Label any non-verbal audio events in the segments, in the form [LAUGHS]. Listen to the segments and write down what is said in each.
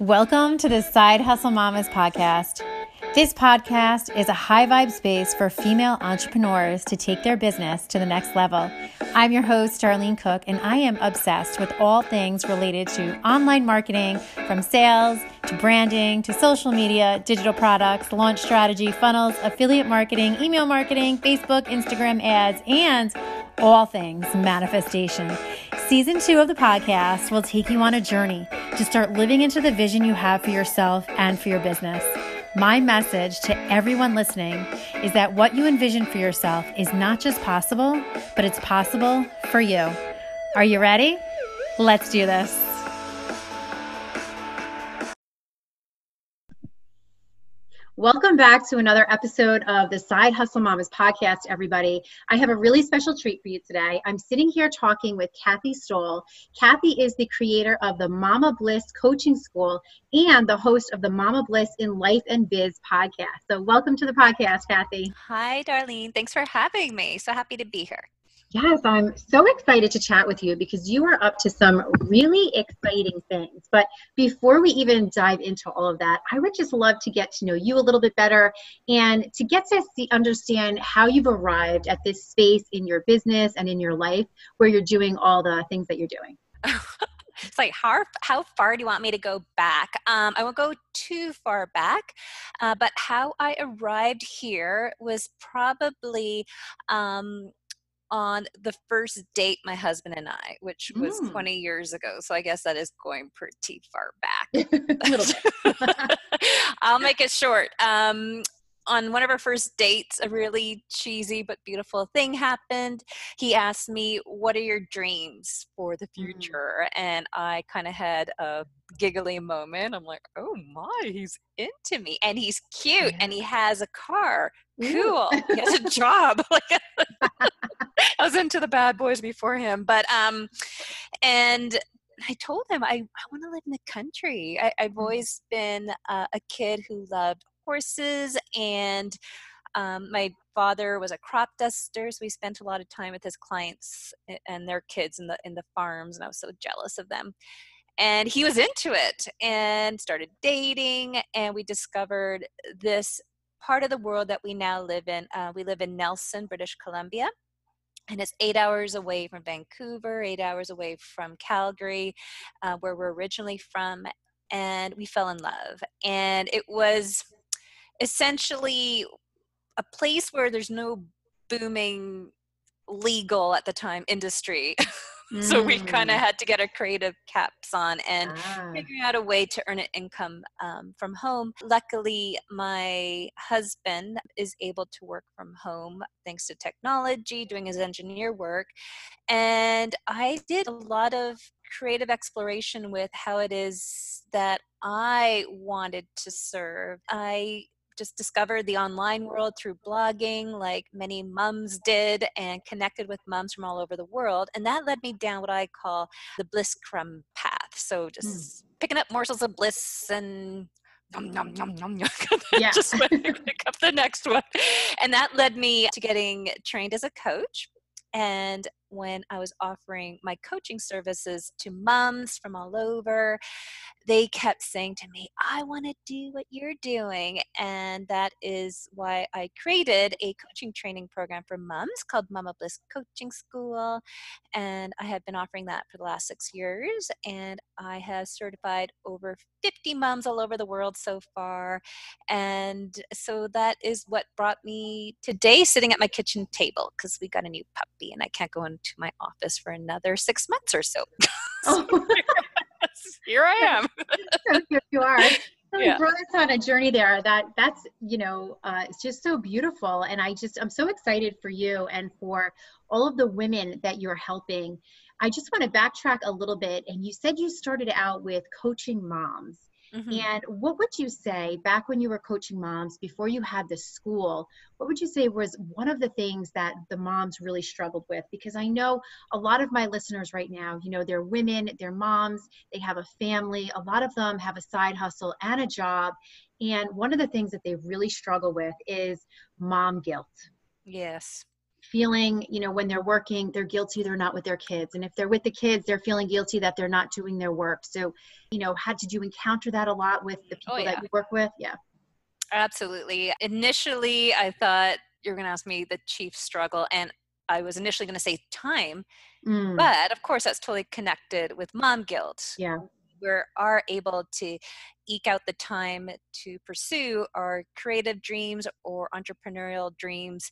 Welcome to the Side Hustle Mamas podcast. This podcast is a high vibe space for female entrepreneurs to take their business to the next level. I'm your host, Darlene Cook, and I am obsessed with all things related to online marketing from sales to branding to social media, digital products, launch strategy, funnels, affiliate marketing, email marketing, Facebook, Instagram ads, and all things manifestation. Season two of the podcast will take you on a journey to start living into the vision you have for yourself and for your business. My message to everyone listening is that what you envision for yourself is not just possible, but it's possible for you. Are you ready? Let's do this. Welcome back to another episode of the Side Hustle Mamas podcast, everybody. I have a really special treat for you today. I'm sitting here talking with Kathy Stoll. Kathy is the creator of the Mama Bliss Coaching School and the host of the Mama Bliss in Life and Biz podcast. So, welcome to the podcast, Kathy. Hi, Darlene. Thanks for having me. So happy to be here. Yes, I'm so excited to chat with you because you are up to some really exciting things. But before we even dive into all of that, I would just love to get to know you a little bit better and to get to see, understand how you've arrived at this space in your business and in your life where you're doing all the things that you're doing. [LAUGHS] it's like how how far do you want me to go back? Um, I won't go too far back, uh, but how I arrived here was probably um, on the first date my husband and I, which was mm. 20 years ago. So I guess that is going pretty far back. [LAUGHS] [LAUGHS] I'll make it short. Um, on one of our first dates, a really cheesy but beautiful thing happened. He asked me, What are your dreams for the mm. future? Mm. And I kind of had a giggly moment. I'm like, Oh my, he's into me. And he's cute yeah. and he has a car. Cool. he has a [LAUGHS] job. [LAUGHS] I was into the bad boys before him. But, um, and I told him I, I want to live in the country. I, have mm. always been uh, a kid who loved horses and um, my father was a crop duster so we spent a lot of time with his clients and their kids in the in the farms and i was so jealous of them. And he was into it and started dating and we discovered this part of the world that we now live in uh, we live in nelson british columbia and it's eight hours away from vancouver eight hours away from calgary uh, where we're originally from and we fell in love. And it was essentially a place where there's no booming legal at the time industry. [LAUGHS] so we kind of mm. had to get our creative caps on and ah. figuring out a way to earn an income um, from home. Luckily, my husband is able to work from home thanks to technology, doing his engineer work. And I did a lot of creative exploration with how it is that I wanted to serve. I just discovered the online world through blogging, like many mums did, and connected with mums from all over the world. And that led me down what I call the bliss crumb path. So just mm. picking up morsels of bliss and yum, yum, yum. yeah. just [LAUGHS] pick up the next one. And that led me to getting trained as a coach. And when I was offering my coaching services to moms from all over, they kept saying to me, I want to do what you're doing. And that is why I created a coaching training program for moms called Mama Bliss Coaching School. And I have been offering that for the last six years. And I have certified over 50 moms all over the world so far. And so that is what brought me today sitting at my kitchen table because we got a new puppy and I can't go into my office for another six months or so. [LAUGHS] Oh. [LAUGHS] [LAUGHS] here I am. here you are. So yeah. brought us on a journey there that that's you know uh, it's just so beautiful and i just i'm so excited for you and for all of the women that you're helping i just want to backtrack a little bit and you said you started out with coaching moms Mm-hmm. And what would you say back when you were coaching moms before you had the school? What would you say was one of the things that the moms really struggled with? Because I know a lot of my listeners right now, you know, they're women, they're moms, they have a family, a lot of them have a side hustle and a job. And one of the things that they really struggle with is mom guilt. Yes. Feeling, you know, when they're working, they're guilty they're not with their kids. And if they're with the kids, they're feeling guilty that they're not doing their work. So, you know, how did you encounter that a lot with the oh, people oh, yeah. that you work with? Yeah. Absolutely. Initially, I thought you're going to ask me the chief struggle. And I was initially going to say time, mm. but of course, that's totally connected with mom guilt. Yeah. We are able to eke out the time to pursue our creative dreams or entrepreneurial dreams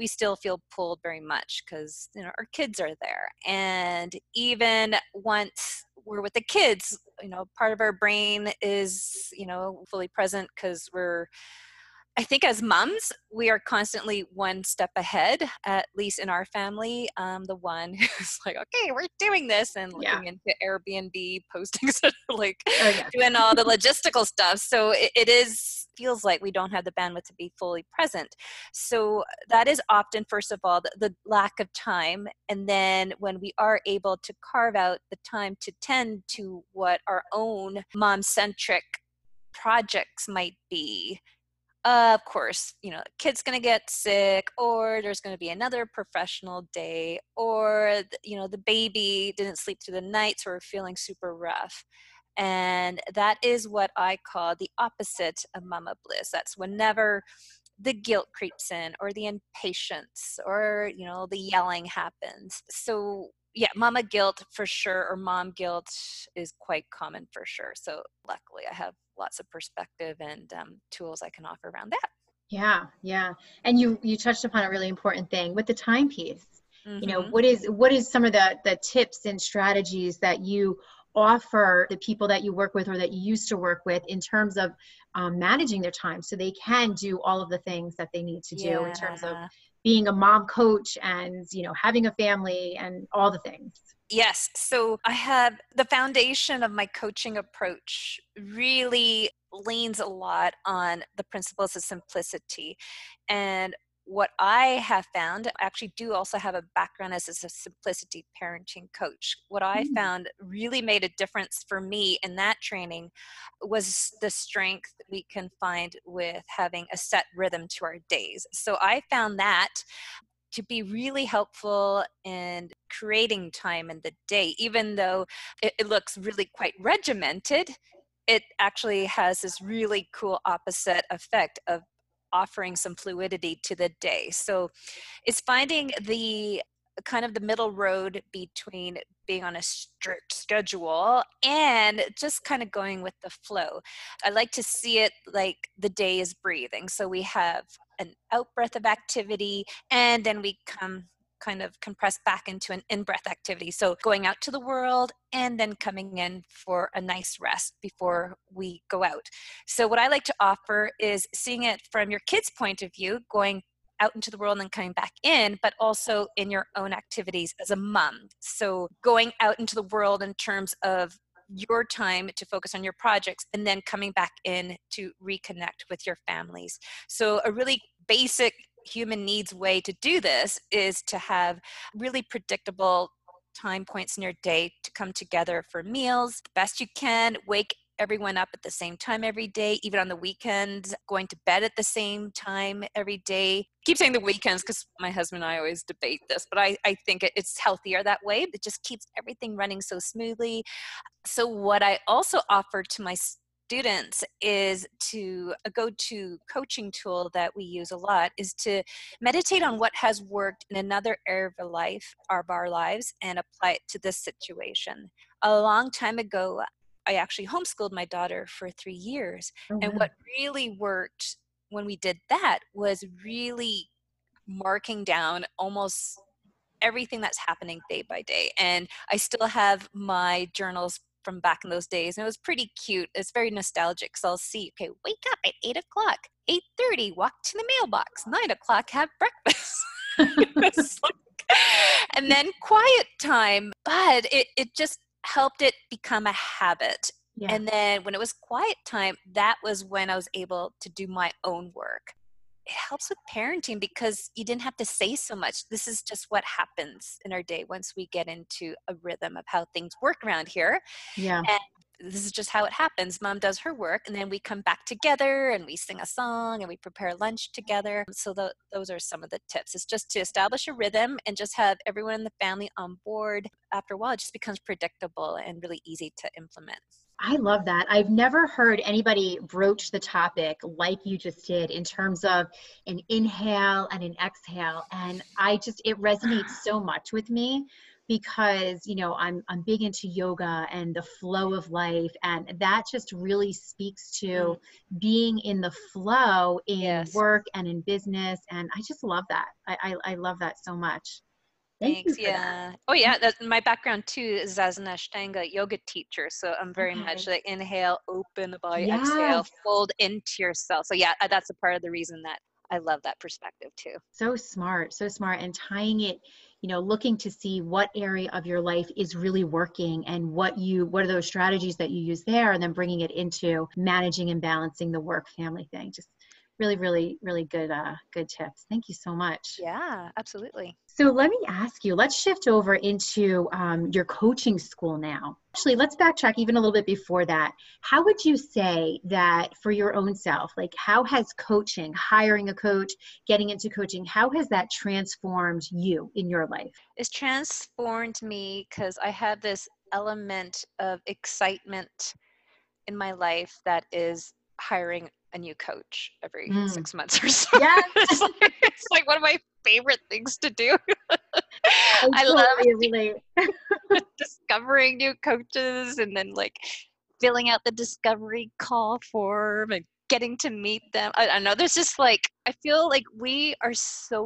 we still feel pulled very much because you know our kids are there and even once we're with the kids you know part of our brain is you know fully present because we're I think as moms, we are constantly one step ahead, at least in our family. Um, the one [LAUGHS] who's like, okay, we're doing this and looking yeah. into Airbnb postings, [LAUGHS] like oh, yeah. doing all the logistical stuff. So it, it is feels like we don't have the bandwidth to be fully present. So that is often, first of all, the, the lack of time. And then when we are able to carve out the time to tend to what our own mom centric projects might be uh, of course, you know, kid's going to get sick, or there's going to be another professional day, or, you know, the baby didn't sleep through the night, so we're feeling super rough. And that is what I call the opposite of mama bliss. That's whenever the guilt creeps in, or the impatience, or, you know, the yelling happens. So yeah, mama guilt for sure, or mom guilt is quite common for sure. So luckily, I have lots of perspective and um, tools I can offer around that. Yeah, yeah, and you you touched upon a really important thing with the timepiece. Mm-hmm. You know, mm-hmm. what is what is some of the the tips and strategies that you offer the people that you work with or that you used to work with in terms of um, managing their time so they can do all of the things that they need to do yeah. in terms of being a mom coach and you know having a family and all the things. Yes. So i have the foundation of my coaching approach really leans a lot on the principles of simplicity. And what I have found, I actually do also have a background as a simplicity parenting coach. What I mm. found really made a difference for me in that training was the strength we can find with having a set rhythm to our days. So I found that to be really helpful in creating time in the day, even though it, it looks really quite regimented it actually has this really cool opposite effect of offering some fluidity to the day. So it's finding the kind of the middle road between being on a strict schedule and just kind of going with the flow. I like to see it like the day is breathing. So we have an out breath of activity and then we come kind of compressed back into an in breath activity. So going out to the world and then coming in for a nice rest before we go out. So, what I like to offer is seeing it from your kid's point of view, going out into the world and then coming back in, but also in your own activities as a mom. So, going out into the world in terms of your time to focus on your projects and then coming back in to reconnect with your families. So, a really basic human needs way to do this is to have really predictable time points in your day to come together for meals the best you can wake everyone up at the same time every day, even on the weekends, going to bed at the same time every day. Keep saying the weekends because my husband and I always debate this, but I, I think it's healthier that way. It just keeps everything running so smoothly. So, what I also offer to my students is to a go-to coaching tool that we use a lot is to meditate on what has worked in another area of life of our lives and apply it to this situation. A long time ago i actually homeschooled my daughter for three years oh, and what really worked when we did that was really marking down almost everything that's happening day by day and i still have my journals from back in those days. And it was pretty cute. It's very nostalgic. So I'll see, okay, wake up at eight o'clock, 8.30, walk to the mailbox, nine o'clock, have breakfast. [LAUGHS] and then quiet time. But it, it just helped it become a habit. Yeah. And then when it was quiet time, that was when I was able to do my own work it helps with parenting because you didn't have to say so much. This is just what happens in our day once we get into a rhythm of how things work around here. Yeah. And this is just how it happens. Mom does her work, and then we come back together and we sing a song and we prepare lunch together. So, the, those are some of the tips. It's just to establish a rhythm and just have everyone in the family on board. After a while, it just becomes predictable and really easy to implement. I love that. I've never heard anybody broach the topic like you just did in terms of an inhale and an exhale. And I just, it resonates so much with me because you know I'm I'm big into yoga and the flow of life and that just really speaks to mm. being in the flow in yes. work and in business and I just love that I I, I love that so much. Thank Thanks. yeah. That. Oh yeah. That, my background too is as an Ashtanga yoga teacher, so I'm very okay. much like inhale, open the body, yes. exhale, fold into yourself. So yeah, uh, that's a part of the reason that I love that perspective too. So smart, so smart, and tying it you know looking to see what area of your life is really working and what you what are those strategies that you use there and then bringing it into managing and balancing the work family thing just really really really good uh good tips. Thank you so much. Yeah absolutely. So let me ask you let's shift over into um, your coaching school now. Actually let's backtrack even a little bit before that. How would you say that for your own self like how has coaching hiring a coach getting into coaching how has that transformed you in your life? It's transformed me because i have this element of excitement in my life that is hiring a new coach every mm. six months or so. [LAUGHS] Yeah. it's, like, it's, like, one of my favorite things to do. I [LAUGHS] love [LAUGHS] discovering new coaches and then like filling out the discovery call form and getting to meet them. I, I know there's just like, I feel like we are so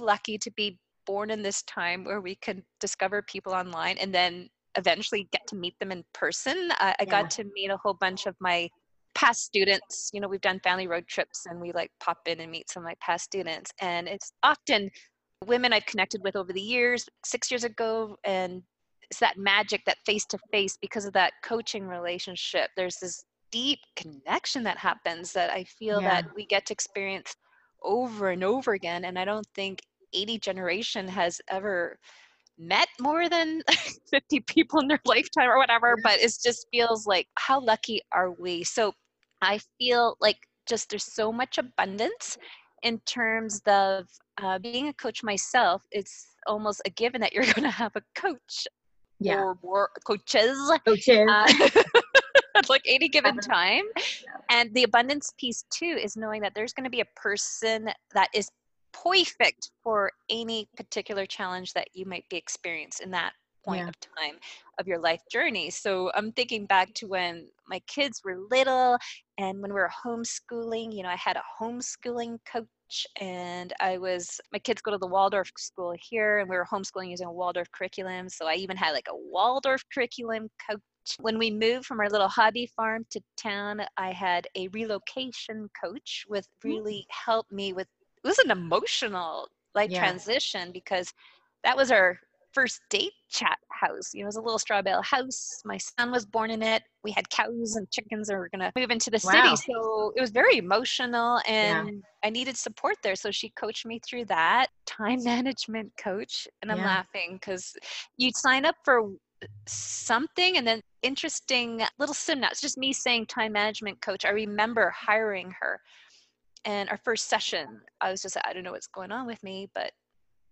lucky to be born in this time where we can discover people online and then eventually get to meet them in person. I, I yeah. got to meet a whole bunch of my past students you know we've done family road trips and we like pop in and meet some of my past students and it's often women i've connected with over the years six years ago and it's that magic that face to face because of that coaching relationship there's this deep connection that happens that i feel yeah. that we get to experience over and over again and i don't think 80 generation has ever met more than [LAUGHS] 50 people in their lifetime or whatever but it just feels like how lucky are we so I feel like just there's so much abundance in terms of uh, being a coach myself. It's almost a given that you're [LAUGHS] going to have a coach yeah. or more coaches. Coaches. Uh, at [LAUGHS] [LAUGHS] like any given time. And the abundance piece too is knowing that there's going to be a person that is perfect for any particular challenge that you might be experiencing in that point yeah. of time of your life journey. So I'm thinking back to when my kids were little and when we were homeschooling, you know, I had a homeschooling coach and I was, my kids go to the Waldorf school here and we were homeschooling using a Waldorf curriculum. So I even had like a Waldorf curriculum coach. When we moved from our little hobby farm to town, I had a relocation coach with mm. really helped me with, it was an emotional like yeah. transition because that was our first date chat house. You know, it was a little straw bale house. My son was born in it. We had cows and chickens and we are going to move into the wow. city. So it was very emotional and yeah. I needed support there. So she coached me through that time [LAUGHS] management coach. And I'm yeah. laughing because you sign up for something and then interesting little synapse, just me saying time management coach. I remember hiring her and our first session, I was just, I don't know what's going on with me, but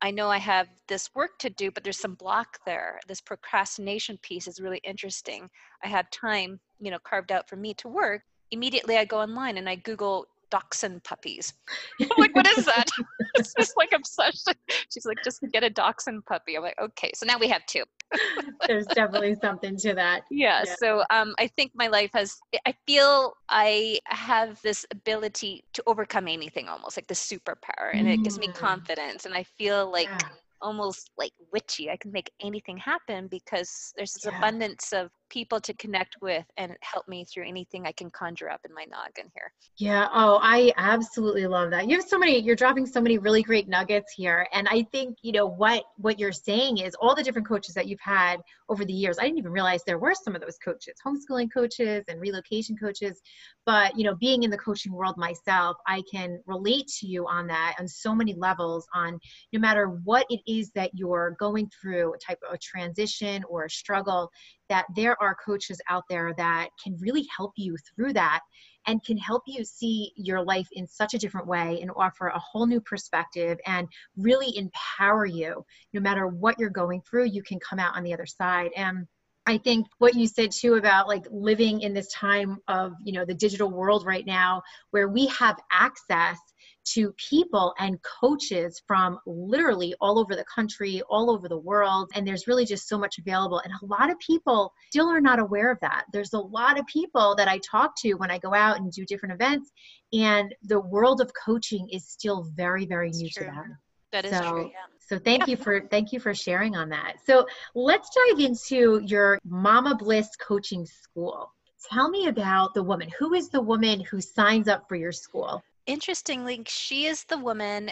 I know I have this work to do, but there's some block there. This procrastination piece is really interesting. I have time, you know, carved out for me to work. Immediately I go online and I Google dachshund puppies. [LAUGHS] I'm like, what is that? [LAUGHS] it's just like obsession. She's like, just get a dachshund puppy. I'm like, okay. So now we have two. [LAUGHS] There's definitely something to that. Yeah, yeah. So um, I think my life has, I feel I have this ability to overcome anything almost like the superpower and mm. it gives me mm. confidence. And I feel like yeah. almost like witchy. I can make anything happen because there's this yeah. abundance of people to connect with and help me through anything I can conjure up in my noggin here. Yeah. Oh, I absolutely love that. You have so many, you're dropping so many really great nuggets here. And I think, you know, what, what you're saying is all the different coaches that you've had over the years. I didn't even realize there were some of those coaches, homeschooling coaches and relocation coaches. But, you know, being in the coaching world myself, I can relate to you on that on so many levels on no matter what it is that you're going through, a type of a transition or a struggle, that there are coaches out there that can really help you through that and can help you see your life in such a different way and offer a whole new perspective and really empower you. No matter what you're going through, you can come out on the other side. And I think what you said too about like living in this time of, you know, the digital world right now where we have access to people and coaches from literally all over the country, all over the world. And there's really just so much available. And a lot of people still are not aware of that. There's a lot of people that I talk to when I go out and do different events, and the world of coaching is still very, very new to them. That is so, true. Yeah. So thank you for thank you for sharing on that. So let's dive into your Mama Bliss coaching school. Tell me about the woman. Who is the woman who signs up for your school? Interestingly, she is the woman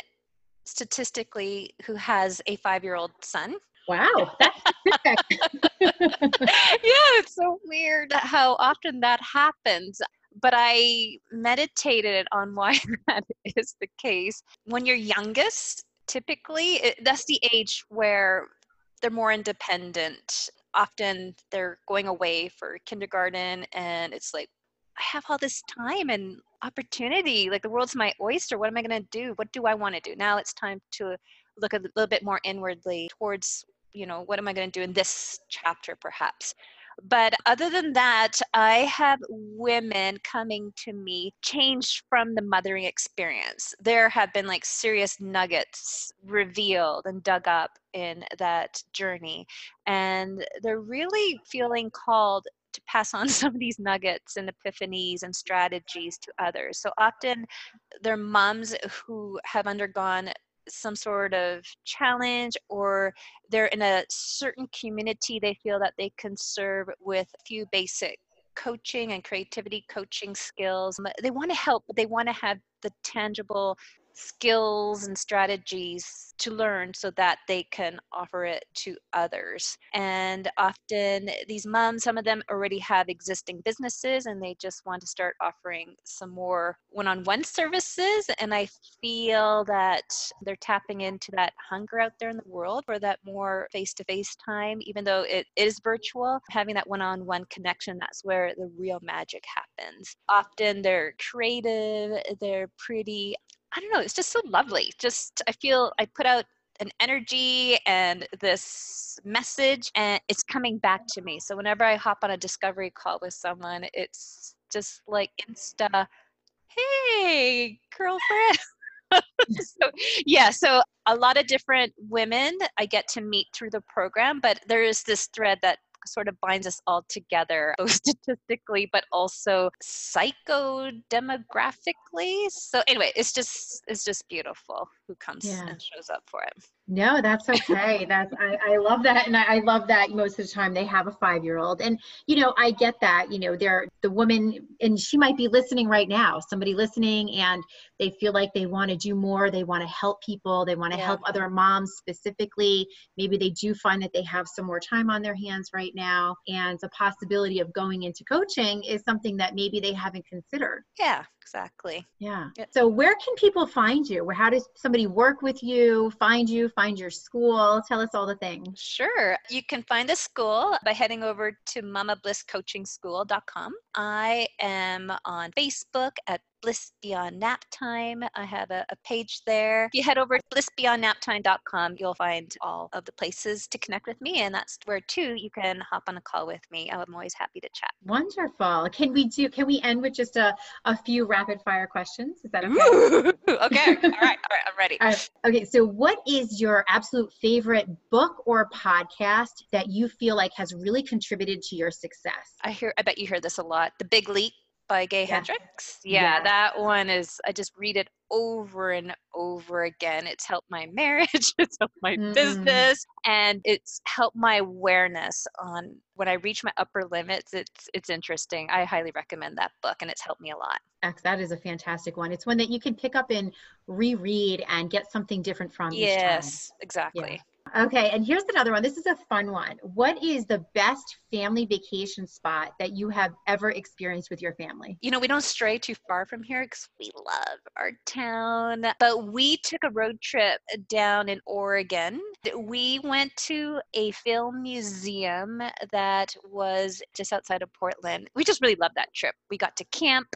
statistically who has a five year old son. Wow. [LAUGHS] yeah, it's so weird how often that happens. But I meditated on why [LAUGHS] that is the case. When you're youngest, typically, it, that's the age where they're more independent. Often they're going away for kindergarten, and it's like, I have all this time and opportunity. Like the world's my oyster. What am I going to do? What do I want to do? Now it's time to look a little bit more inwardly towards, you know, what am I going to do in this chapter, perhaps. But other than that, I have women coming to me changed from the mothering experience. There have been like serious nuggets revealed and dug up in that journey. And they're really feeling called to pass on [LAUGHS] some of these nuggets and epiphanies and strategies to others. So often they're moms who have undergone some sort of challenge or they're in a certain community they feel that they can serve with a few basic coaching and creativity coaching skills. Um, they want to help, they want to have the tangible skills and strategies to learn so that they can offer it to others. And often these moms, some of them already have existing businesses and they just want to start offering some more one on one services. And I feel that they're tapping into that hunger out there in the world for that more face to face time, even though it is virtual, having that one on one connection, that's where the real magic happens. Often they're creative, they're pretty I don't know, it's just so lovely. Just I feel I put out an energy and this message and it's coming back to me. So whenever I hop on a discovery call with someone, it's just like insta hey, girlfriend. [LAUGHS] so yeah, so a lot of different women I get to meet through the program, but there is this thread that sort of binds us all together, [LAUGHS] both statistically, but also psychodemographically. So anyway, it's just it's just beautiful who comes yeah. and shows up for it. No, that's okay. that's I, I love that, and I, I love that most of the time they have a five year old, and you know I get that. You know, they're the woman, and she might be listening right now. Somebody listening, and they feel like they want to do more. They want to help people. They want to yeah. help other moms specifically. Maybe they do find that they have some more time on their hands right now, and the possibility of going into coaching is something that maybe they haven't considered. Yeah, exactly. Yeah. So where can people find you? Where how does somebody work with you, find you, find your school? Tell us all the things. Sure. You can find the school by heading over to mamablisscoachingschool.com. I am on Facebook at Bliss Beyond Nap Time. I have a, a, page there. If you head over to blissbeyondnaptime.com, you'll find all of the places to connect with me. And that's where, too, you can hop on a call with me. I'm always happy to chat. Wonderful. Can we do, can we end with just a, a few rapid fire questions? Is that okay? [LAUGHS] okay. All right. All right. [LAUGHS] I'm ready. Okay. So, what is your absolute favorite book or podcast that you feel like has really contributed to your success? I hear, I bet you hear this a lot. The Big Leap by Gay yeah. Hendricks. Yeah, yeah, that one is, I just read it over and over again. It's helped my [LAUGHS] marriage, it's helped my mm. business, and it's helped my awareness on when I reach my upper limits. It's it's interesting. I highly recommend that book, and it's helped me a lot. That is a fantastic one. It's one that you can pick up and reread and get something different from. Yes, exactly. Yeah. Okay, and here's another one. This is a fun one. What is the best family vacation spot that you have ever experienced with your family? You know, we don't stray too far from here because we love our town, but we took a road trip down in Oregon. We went to a film museum that was just outside of Portland. We just really loved that trip. We got to camp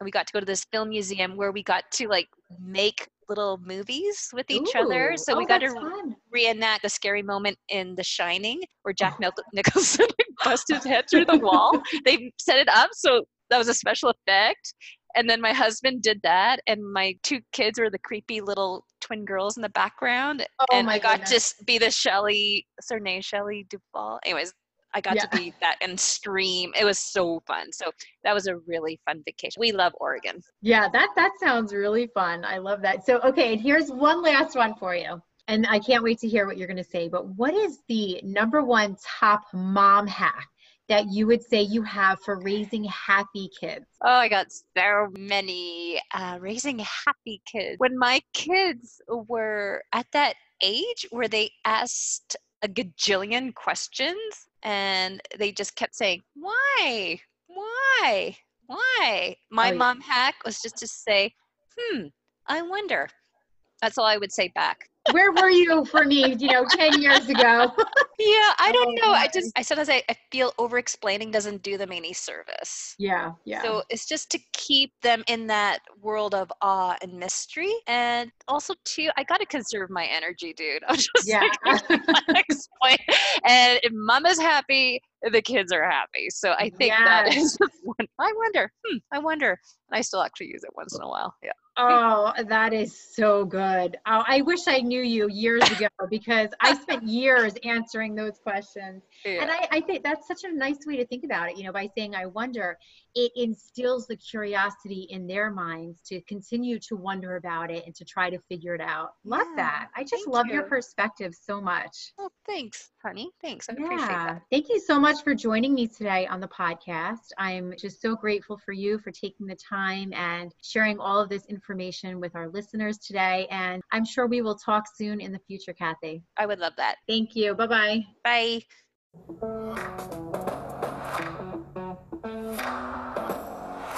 and we got to go to this film museum where we got to like make little movies with each Ooh, other. So oh, we got to fun. reenact the scary moment in The Shining where Jack oh. Nicholson [LAUGHS] busted his head through the wall. [LAUGHS] they set it up so that was a special effect. And then my husband did that, and my two kids were the creepy little twin girls in the background. Oh and I got goodness. to be the Shelley, surname Shelley Duvall. Anyways, I got yeah. to be that and stream. It was so fun. So that was a really fun vacation. We love Oregon. Yeah, that that sounds really fun. I love that. So okay, and here's one last one for you. And I can't wait to hear what you're going to say. But what is the number one top mom hack that you would say you have for raising happy kids? Oh, I got so many uh, raising happy kids. When my kids were at that age where they asked a gajillion questions and they just kept saying, Why? Why? Why? My oh, mom hack was just to say, Hmm, I wonder. That's all I would say back where were you for me, you know, 10 years ago? [LAUGHS] yeah, I don't know. I just, [LAUGHS] I sometimes I, I feel over explaining doesn't do them any service. Yeah, yeah. So it's just to keep them in that world of awe and mystery. And also, too, I got to conserve my energy, dude. [LAUGHS] I'm just yeah. like, explain. And if mama's happy, the kids are happy. So I think yes. that is one. I wonder, hmm, I wonder. I still actually use it once in a while. Yeah. Oh, that is so good. Oh, I wish I knew you years ago [LAUGHS] because I spent years answering those questions. Yeah. And I, I think that's such a nice way to think about it, you know, by saying, I wonder, it instills the curiosity in their minds to continue to wonder about it and to try to figure it out. Love yeah, that. I just love you. your perspective so much. Oh, thanks, honey. Thanks. I yeah. appreciate that. Thank you so much for joining me today on the podcast. I'm just so grateful for you for taking the time and sharing all of this information with our listeners today. And I'm sure we will talk soon in the future, Kathy. I would love that. Thank you. Bye-bye. Bye.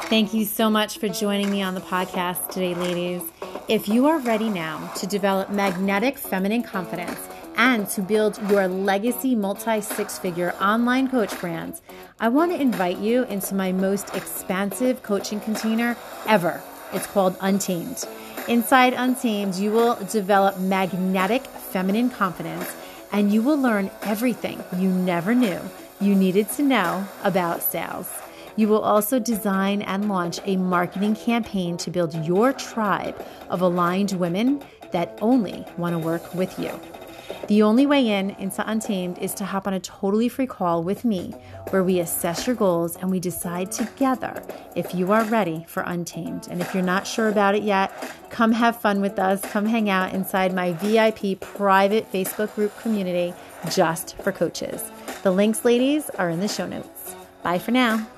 Thank you so much for joining me on the podcast today, ladies. If you are ready now to develop magnetic feminine confidence and to build your legacy multi six figure online coach brands, I want to invite you into my most expansive coaching container ever. It's called Untamed. Inside Untamed, you will develop magnetic feminine confidence and you will learn everything you never knew you needed to know about sales. You will also design and launch a marketing campaign to build your tribe of aligned women that only want to work with you. The only way in into Untamed is to hop on a totally free call with me where we assess your goals and we decide together if you are ready for Untamed. And if you're not sure about it yet, come have fun with us. Come hang out inside my VIP private Facebook group community just for coaches. The links, ladies, are in the show notes. Bye for now.